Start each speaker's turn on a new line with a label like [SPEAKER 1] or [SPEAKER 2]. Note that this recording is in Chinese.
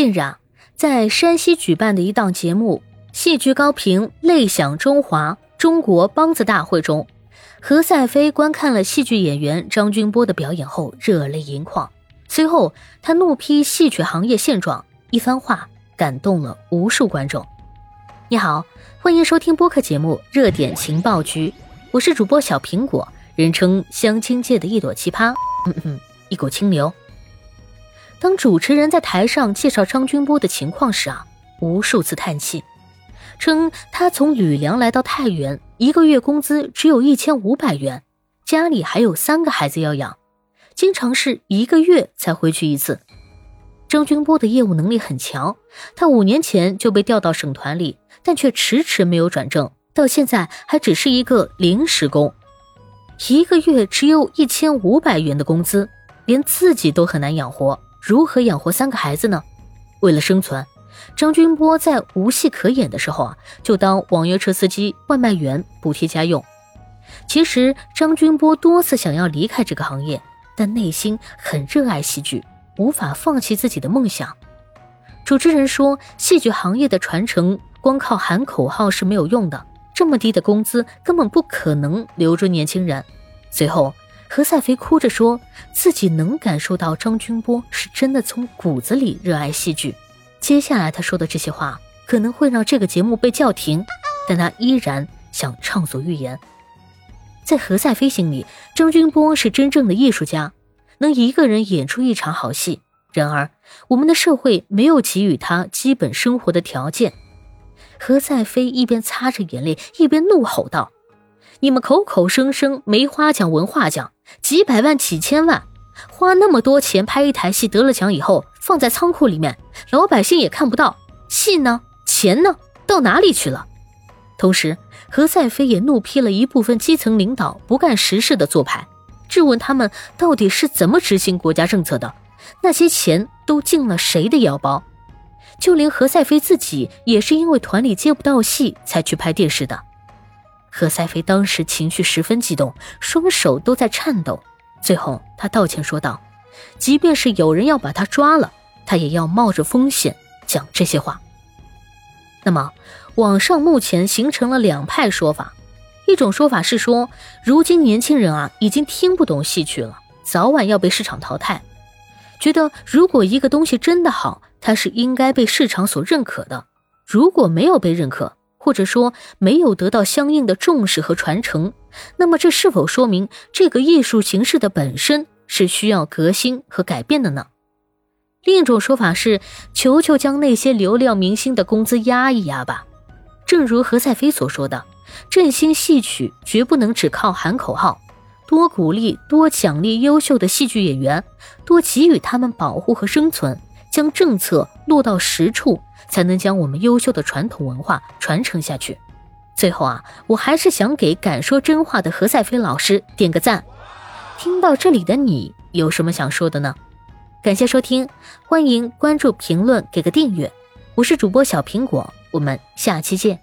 [SPEAKER 1] 近日啊，在山西举办的一档节目《戏剧高评泪响中华中国梆子大会》中，何赛飞观看了戏剧演员张君波的表演后，热泪盈眶。随后，他怒批戏曲行业现状，一番话感动了无数观众。你好，欢迎收听播客节目《热点情报局》，我是主播小苹果，人称相亲界的一朵奇葩，嗯嗯，一股清流。当主持人在台上介绍张君波的情况时啊，无数次叹气，称他从吕梁来到太原，一个月工资只有一千五百元，家里还有三个孩子要养，经常是一个月才回去一次。张君波的业务能力很强，他五年前就被调到省团里，但却迟迟没有转正，到现在还只是一个临时工，一个月只有一千五百元的工资，连自己都很难养活。如何养活三个孩子呢？为了生存，张君波在无戏可演的时候啊，就当网约车司机、外卖员补贴家用。其实张君波多次想要离开这个行业，但内心很热爱戏剧，无法放弃自己的梦想。主持人说，戏剧行业的传承光靠喊口号是没有用的，这么低的工资根本不可能留住年轻人。随后。何赛飞哭着说自己能感受到张君波是真的从骨子里热爱戏剧。接下来他说的这些话可能会让这个节目被叫停，但他依然想畅所欲言。在何赛飞心里，张君波是真正的艺术家，能一个人演出一场好戏。然而，我们的社会没有给予他基本生活的条件。何赛飞一边擦着眼泪，一边怒吼道。你们口口声声梅花奖、文化奖，几百万、几千万，花那么多钱拍一台戏，得了奖以后放在仓库里面，老百姓也看不到，戏呢？钱呢？到哪里去了？同时，何赛飞也怒批了一部分基层领导不干实事的做派，质问他们到底是怎么执行国家政策的，那些钱都进了谁的腰包？就连何赛飞自己也是因为团里接不到戏才去拍电视的。何赛飞当时情绪十分激动，双手都在颤抖。最后，他道歉说道：“即便是有人要把他抓了，他也要冒着风险讲这些话。”那么，网上目前形成了两派说法。一种说法是说，如今年轻人啊，已经听不懂戏曲了，早晚要被市场淘汰。觉得如果一个东西真的好，它是应该被市场所认可的。如果没有被认可，或者说没有得到相应的重视和传承，那么这是否说明这个艺术形式的本身是需要革新和改变的呢？另一种说法是，求求将那些流量明星的工资压一压吧。正如何赛飞所说的，振兴戏曲绝不能只靠喊口号，多鼓励、多奖励优秀的戏剧演员，多给予他们保护和生存，将政策落到实处。才能将我们优秀的传统文化传承下去。最后啊，我还是想给敢说真话的何赛飞老师点个赞。听到这里的你有什么想说的呢？感谢收听，欢迎关注、评论、给个订阅。我是主播小苹果，我们下期见。